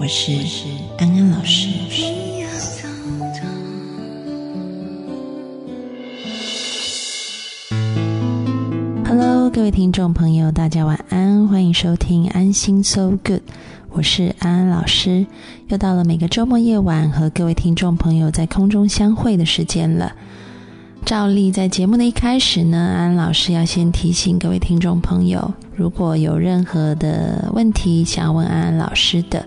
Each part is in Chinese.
我是安安老师。Hello，各位听众朋友，大家晚安，欢迎收听安心 So Good，我是安安老师。又到了每个周末夜晚和各位听众朋友在空中相会的时间了。照例在节目的一开始呢，安安老师要先提醒各位听众朋友，如果有任何的问题想要问安安老师的，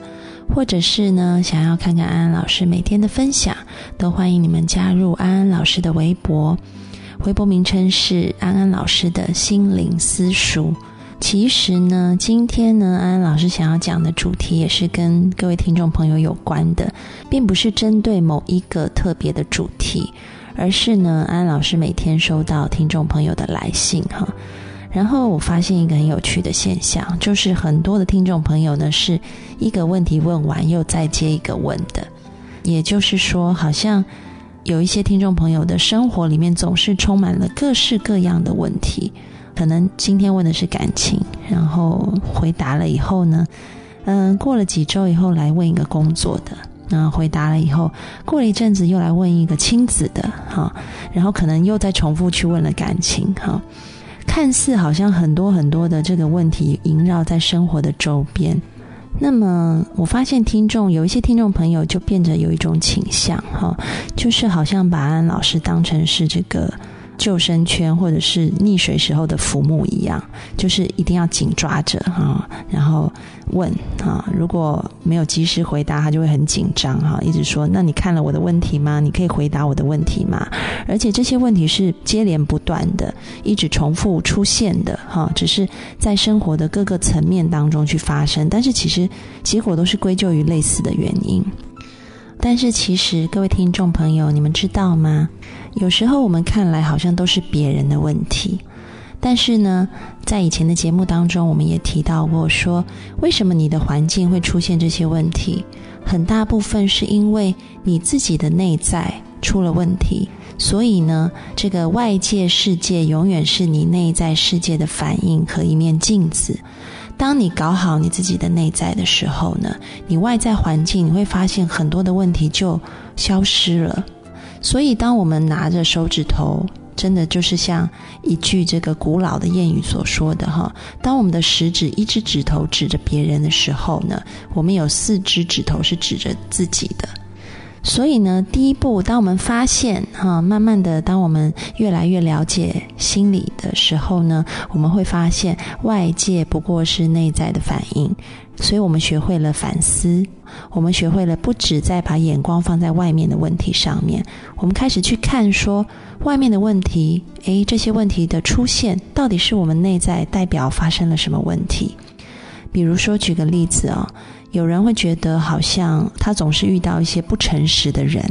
或者是呢想要看看安安老师每天的分享，都欢迎你们加入安安老师的微博。微博名称是安安老师的心灵私塾。其实呢，今天呢，安安老师想要讲的主题也是跟各位听众朋友有关的，并不是针对某一个特别的主题，而是呢，安安老师每天收到听众朋友的来信哈，然后我发现一个很有趣的现象，就是很多的听众朋友呢，是一个问题问完又再接一个问的，也就是说，好像。有一些听众朋友的生活里面总是充满了各式各样的问题，可能今天问的是感情，然后回答了以后呢，嗯，过了几周以后来问一个工作的，那回答了以后，过了一阵子又来问一个亲子的，哈，然后可能又再重复去问了感情，哈，看似好像很多很多的这个问题萦绕在生活的周边。那么，我发现听众有一些听众朋友就变得有一种倾向，哈，就是好像把安老师当成是这个。救生圈或者是溺水时候的浮木一样，就是一定要紧抓着哈，然后问哈，如果没有及时回答，他就会很紧张哈，一直说：“那你看了我的问题吗？你可以回答我的问题吗？”而且这些问题是接连不断的，一直重复出现的哈，只是在生活的各个层面当中去发生，但是其实结果都是归咎于类似的原因。但是其实，各位听众朋友，你们知道吗？有时候我们看来好像都是别人的问题，但是呢，在以前的节目当中，我们也提到过，说为什么你的环境会出现这些问题，很大部分是因为你自己的内在出了问题，所以呢，这个外界世界永远是你内在世界的反应和一面镜子。当你搞好你自己的内在的时候呢，你外在环境你会发现很多的问题就消失了。所以，当我们拿着手指头，真的就是像一句这个古老的谚语所说的哈，当我们的食指一只指头指着别人的时候呢，我们有四只指头是指着自己的。所以呢，第一步，当我们发现哈，慢慢的，当我们越来越了解心理的时候呢，我们会发现外界不过是内在的反应。所以我们学会了反思，我们学会了不止在把眼光放在外面的问题上面，我们开始去看说外面的问题，诶，这些问题的出现到底是我们内在代表发生了什么问题？比如说，举个例子啊。有人会觉得好像他总是遇到一些不诚实的人，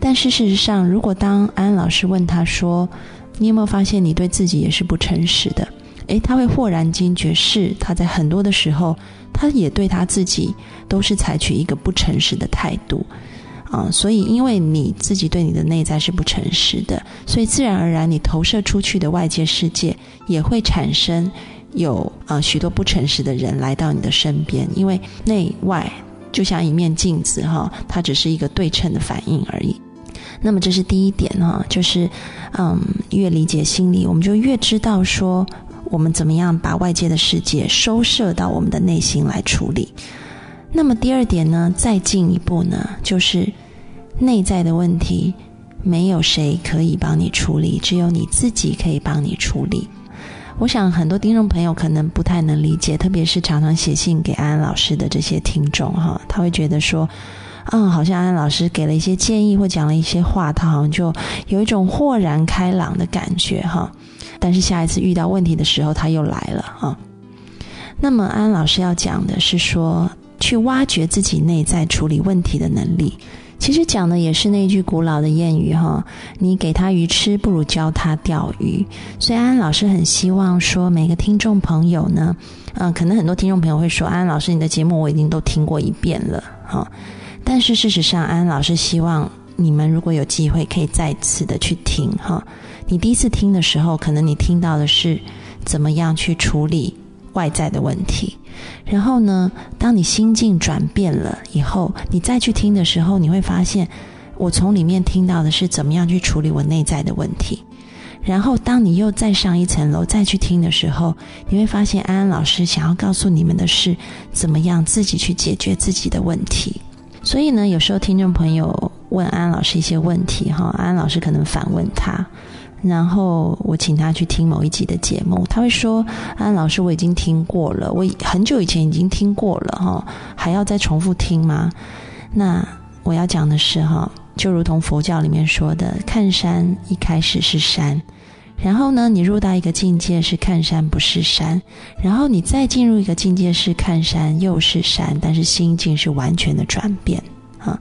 但是事实上，如果当安安老师问他说：“你有没有发现你对自己也是不诚实的？”诶，他会豁然惊觉，是他在很多的时候，他也对他自己都是采取一个不诚实的态度啊。所以，因为你自己对你的内在是不诚实的，所以自然而然你投射出去的外界世界也会产生。有啊，许多不诚实的人来到你的身边，因为内外就像一面镜子哈，它只是一个对称的反应而已。那么这是第一点哈，就是嗯，越理解心理，我们就越知道说我们怎么样把外界的世界收摄到我们的内心来处理。那么第二点呢，再进一步呢，就是内在的问题，没有谁可以帮你处理，只有你自己可以帮你处理。我想很多听众朋友可能不太能理解，特别是常常写信给安安老师的这些听众哈，他会觉得说，嗯，好像安安老师给了一些建议或讲了一些话，他好像就有一种豁然开朗的感觉哈。但是下一次遇到问题的时候，他又来了哈。那么安安老师要讲的是说，去挖掘自己内在处理问题的能力。其实讲的也是那句古老的谚语哈，你给他鱼吃，不如教他钓鱼。所以安安老师很希望说，每个听众朋友呢，嗯，可能很多听众朋友会说，安安老师你的节目我已经都听过一遍了哈。但是事实上，安安老师希望你们如果有机会可以再次的去听哈。你第一次听的时候，可能你听到的是怎么样去处理外在的问题。然后呢，当你心境转变了以后，你再去听的时候，你会发现，我从里面听到的是怎么样去处理我内在的问题。然后，当你又再上一层楼再去听的时候，你会发现安安老师想要告诉你们的是，怎么样自己去解决自己的问题。所以呢，有时候听众朋友问安安老师一些问题，哈，安安老师可能反问他。然后我请他去听某一集的节目，他会说：“安老师，我已经听过了，我很久以前已经听过了，哈，还要再重复听吗？”那我要讲的是，哈，就如同佛教里面说的，看山一开始是山，然后呢，你入到一个境界是看山不是山，然后你再进入一个境界是看山又是山，但是心境是完全的转变，啊。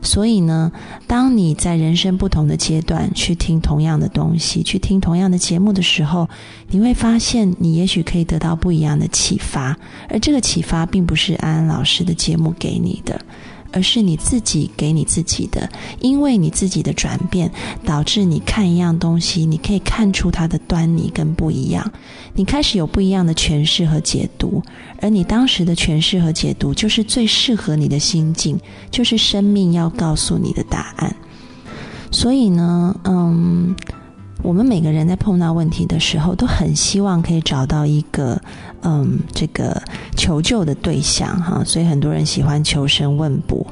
所以呢，当你在人生不同的阶段去听同样的东西，去听同样的节目的时候，你会发现，你也许可以得到不一样的启发，而这个启发并不是安安老师的节目给你的。而是你自己给你自己的，因为你自己的转变，导致你看一样东西，你可以看出它的端倪跟不一样，你开始有不一样的诠释和解读，而你当时的诠释和解读，就是最适合你的心境，就是生命要告诉你的答案。所以呢，嗯。我们每个人在碰到问题的时候，都很希望可以找到一个嗯，这个求救的对象哈。所以很多人喜欢求神问卜，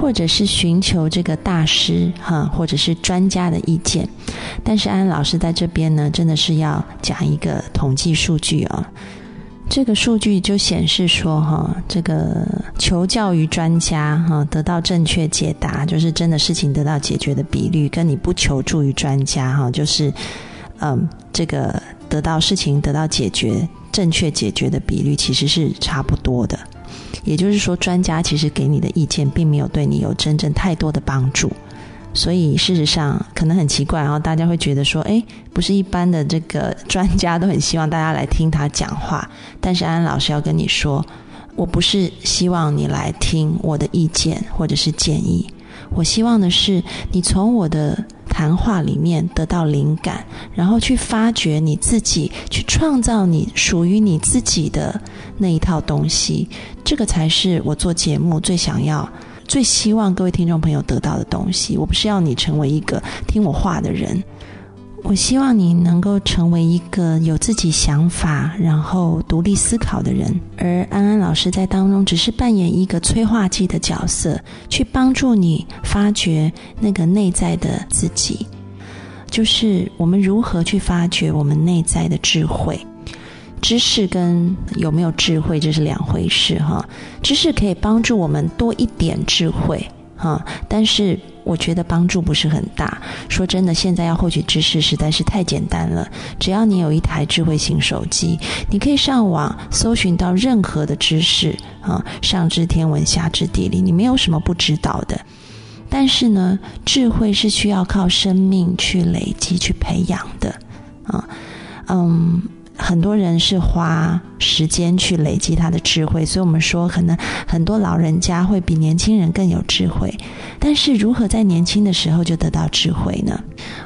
或者是寻求这个大师哈，或者是专家的意见。但是安安老师在这边呢，真的是要讲一个统计数据啊。这个数据就显示说，哈，这个求教于专家，哈，得到正确解答，就是真的事情得到解决的比率，跟你不求助于专家，哈，就是，嗯，这个得到事情得到解决、正确解决的比率其实是差不多的。也就是说，专家其实给你的意见，并没有对你有真正太多的帮助。所以事实上可能很奇怪，然后大家会觉得说，哎，不是一般的这个专家都很希望大家来听他讲话，但是安安老师要跟你说，我不是希望你来听我的意见或者是建议，我希望的是你从我的谈话里面得到灵感，然后去发掘你自己，去创造你属于你自己的那一套东西，这个才是我做节目最想要。最希望各位听众朋友得到的东西，我不是要你成为一个听我话的人，我希望你能够成为一个有自己想法，然后独立思考的人。而安安老师在当中只是扮演一个催化剂的角色，去帮助你发掘那个内在的自己，就是我们如何去发掘我们内在的智慧。知识跟有没有智慧这是两回事哈。知识可以帮助我们多一点智慧哈，但是我觉得帮助不是很大。说真的，现在要获取知识实在是太简单了，只要你有一台智慧型手机，你可以上网搜寻到任何的知识啊，上知天文下知地理，你没有什么不知道的。但是呢，智慧是需要靠生命去累积、去培养的啊，嗯。很多人是花时间去累积他的智慧，所以我们说，可能很多老人家会比年轻人更有智慧。但是，如何在年轻的时候就得到智慧呢？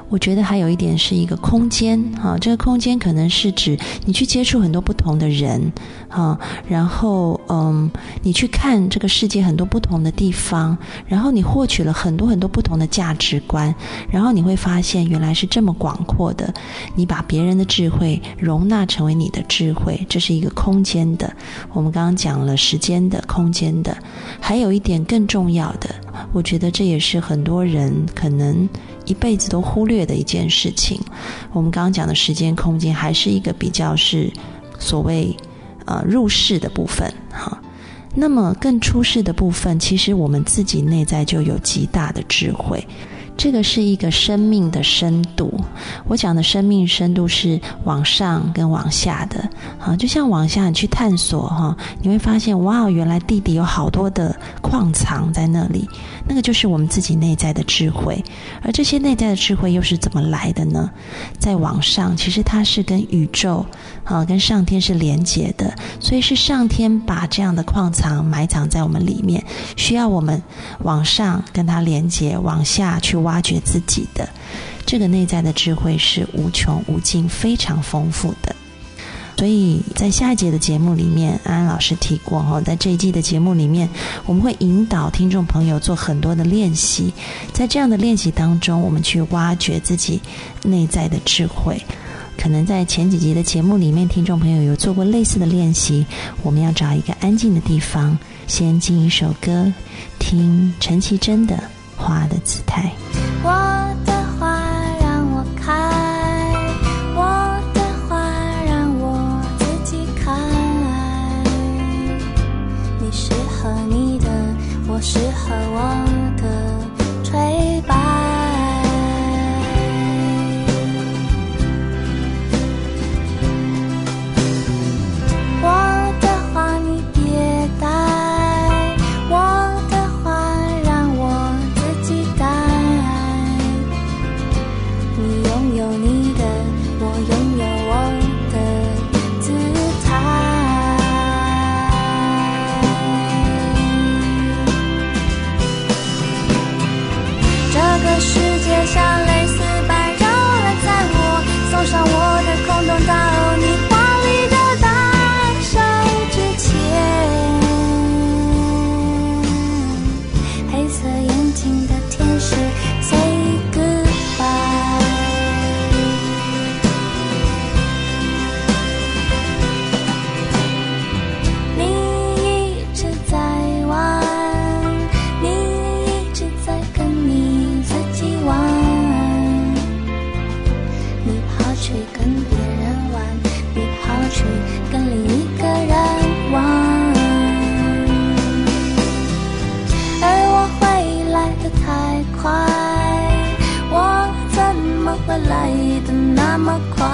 我觉得还有一点是一个空间啊，这个空间可能是指你去接触很多不同的人啊，然后嗯，你去看这个世界很多不同的地方，然后你获取了很多很多不同的价值观，然后你会发现原来是这么广阔的。你把别人的智慧容纳成为你的智慧，这是一个空间的。我们刚刚讲了时间的、空间的，还有一点更重要的，我觉得这也是很多人可能。一辈子都忽略的一件事情，我们刚刚讲的时间空间还是一个比较是所谓呃入世的部分哈。那么更出世的部分，其实我们自己内在就有极大的智慧。这个是一个生命的深度。我讲的生命深度是往上跟往下的，啊，就像往下你去探索哈，你会发现哇，原来地底有好多的矿藏在那里，那个就是我们自己内在的智慧。而这些内在的智慧又是怎么来的呢？在往上，其实它是跟宇宙啊，跟上天是连接的，所以是上天把这样的矿藏埋藏在我们里面，需要我们往上跟它连接，往下去挖。掘自己的这个内在的智慧是无穷无尽、非常丰富的。所以在下一节的节目里面，安安老师提过哈，在这一季的节目里面，我们会引导听众朋友做很多的练习，在这样的练习当中，我们去挖掘自己内在的智慧。可能在前几集的节目里面，听众朋友有做过类似的练习。我们要找一个安静的地方，先进一首歌，听陈绮贞的。花的姿态。我狂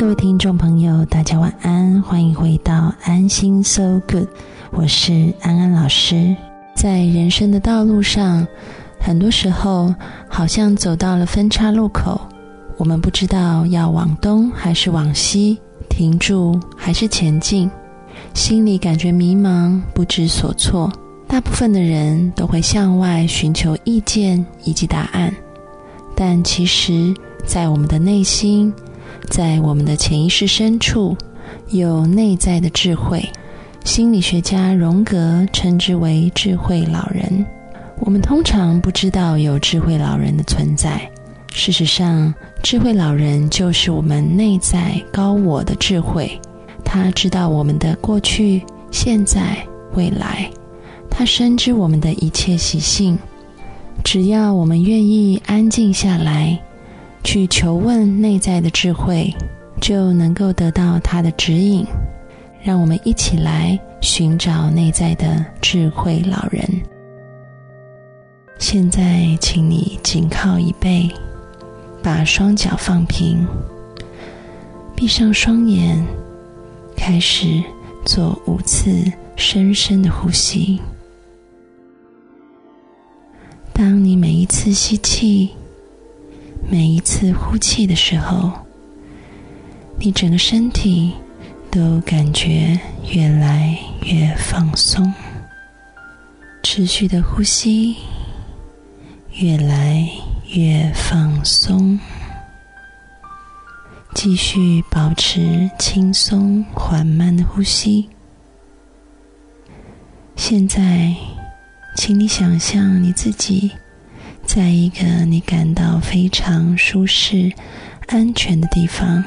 各位听众朋友，大家晚安，欢迎回到安心 So Good，我是安安老师。在人生的道路上，很多时候好像走到了分叉路口，我们不知道要往东还是往西。停住还是前进，心里感觉迷茫不知所措。大部分的人都会向外寻求意见以及答案，但其实，在我们的内心，在我们的潜意识深处，有内在的智慧。心理学家荣格称之为“智慧老人”。我们通常不知道有智慧老人的存在。事实上，智慧老人就是我们内在高我的智慧，他知道我们的过去、现在、未来，他深知我们的一切习性。只要我们愿意安静下来，去求问内在的智慧，就能够得到他的指引。让我们一起来寻找内在的智慧老人。现在，请你紧靠椅背。把双脚放平，闭上双眼，开始做五次深深的呼吸。当你每一次吸气、每一次呼气的时候，你整个身体都感觉越来越放松。持续的呼吸，越来。越放松，继续保持轻松缓慢的呼吸。现在，请你想象你自己在一个你感到非常舒适、安全的地方，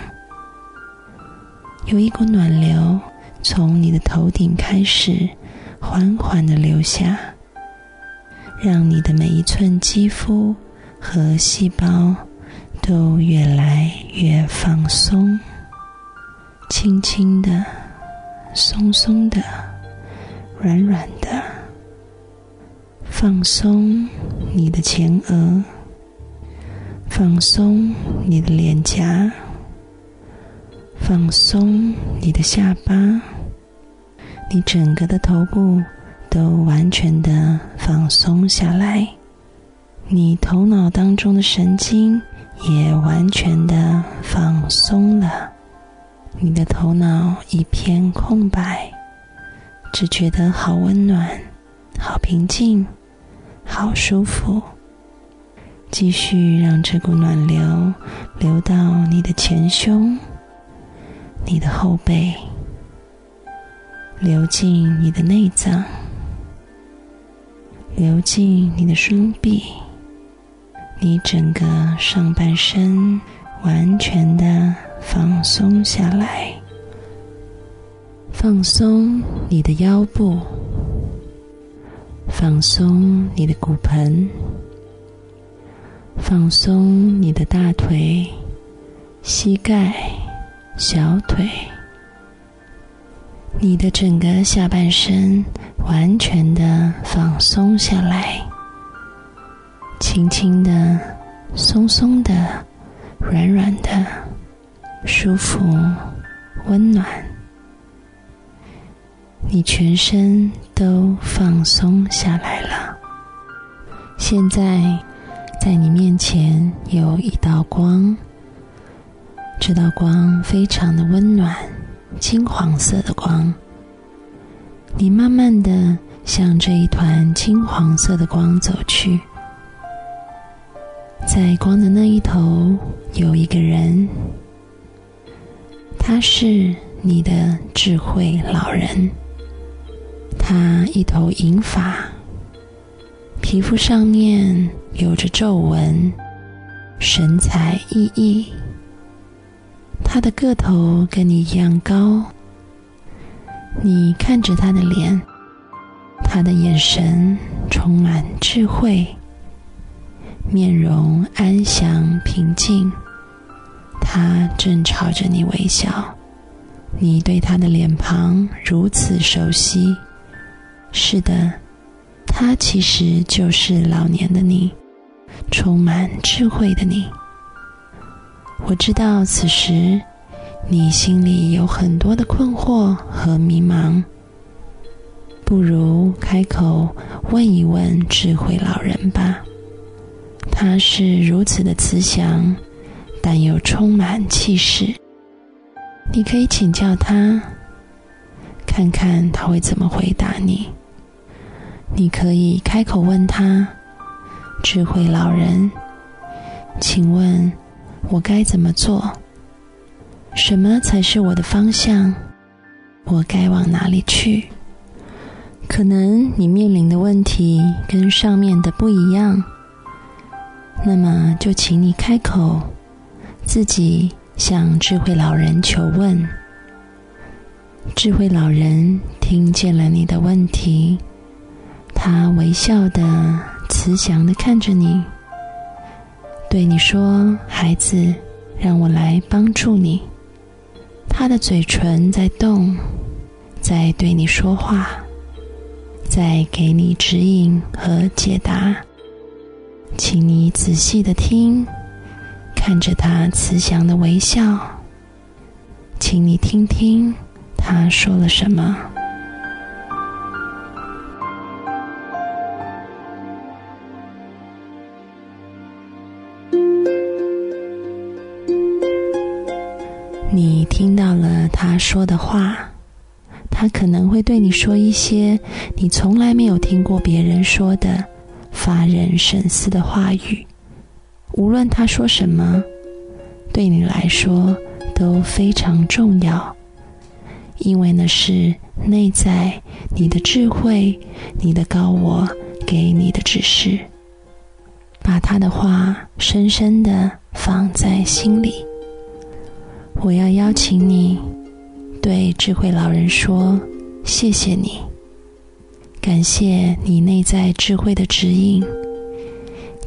有一股暖流从你的头顶开始缓缓的流下，让你的每一寸肌肤。和细胞都越来越放松，轻轻的、松松的、软软的，放松你的前额，放松你的脸颊，放松你的下巴，你整个的头部都完全的放松下来。你头脑当中的神经也完全的放松了，你的头脑一片空白，只觉得好温暖、好平静、好舒服。继续让这股暖流流到你的前胸、你的后背，流进你的内脏，流进你的双臂。你整个上半身完全的放松下来，放松你的腰部，放松你的骨盆，放松你的大腿、膝盖、小腿，你的整个下半身完全的放松下来。轻轻的、松松的、软软的、舒服、温暖，你全身都放松下来了。现在，在你面前有一道光，这道光非常的温暖，金黄色的光。你慢慢的向这一团金黄色的光走去。在光的那一头有一个人，他是你的智慧老人。他一头银发，皮肤上面有着皱纹，神采奕奕。他的个头跟你一样高。你看着他的脸，他的眼神充满智慧，面容安详平静。他正朝着你微笑，你对他的脸庞如此熟悉。是的，他其实就是老年的你，充满智慧的你。我知道此时你心里有很多的困惑和迷茫，不如开口问一问智慧老人吧。他是如此的慈祥，但又充满气势。你可以请教他，看看他会怎么回答你。你可以开口问他：“智慧老人，请问。”我该怎么做？什么才是我的方向？我该往哪里去？可能你面临的问题跟上面的不一样，那么就请你开口，自己向智慧老人求问。智慧老人听见了你的问题，他微笑的、慈祥的看着你。对你说：“孩子，让我来帮助你。”他的嘴唇在动，在对你说话，在给你指引和解答。请你仔细的听，看着他慈祥的微笑。请你听听他说了什么。他说的话，他可能会对你说一些你从来没有听过别人说的、发人深思的话语。无论他说什么，对你来说都非常重要，因为那是内在你的智慧、你的高我给你的指示。把他的话深深的放在心里。我要邀请你对智慧老人说：“谢谢你，感谢你内在智慧的指引。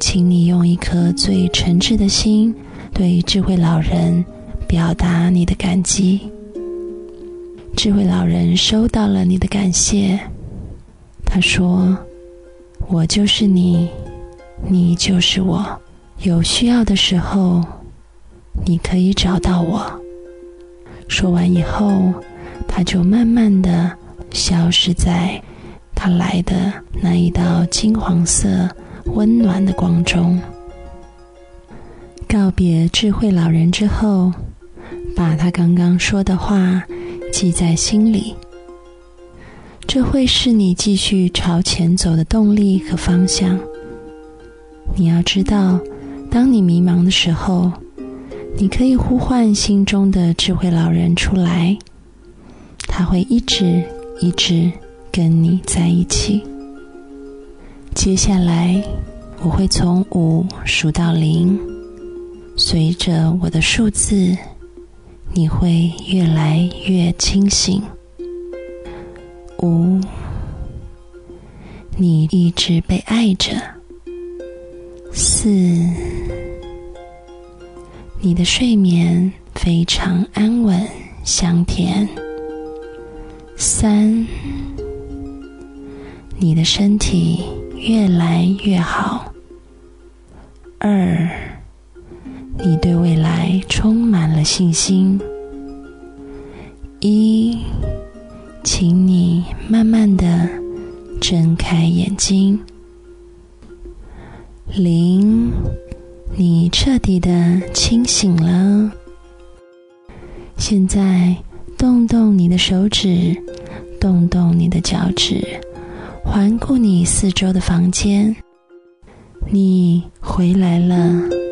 请你用一颗最诚挚的心对智慧老人表达你的感激。”智慧老人收到了你的感谢，他说：“我就是你，你就是我。有需要的时候，你可以找到我。”说完以后，他就慢慢的消失在他来的那一道金黄色、温暖的光中。告别智慧老人之后，把他刚刚说的话记在心里，这会是你继续朝前走的动力和方向。你要知道，当你迷茫的时候。你可以呼唤心中的智慧老人出来，他会一直一直跟你在一起。接下来，我会从五数到零，随着我的数字，你会越来越清醒。五，你一直被爱着。四。你的睡眠非常安稳香甜。三，你的身体越来越好。二，你对未来充满了信心。一，请你慢慢的睁开眼睛。零。你彻底的清醒了。现在，动动你的手指，动动你的脚趾，环顾你四周的房间。你回来了。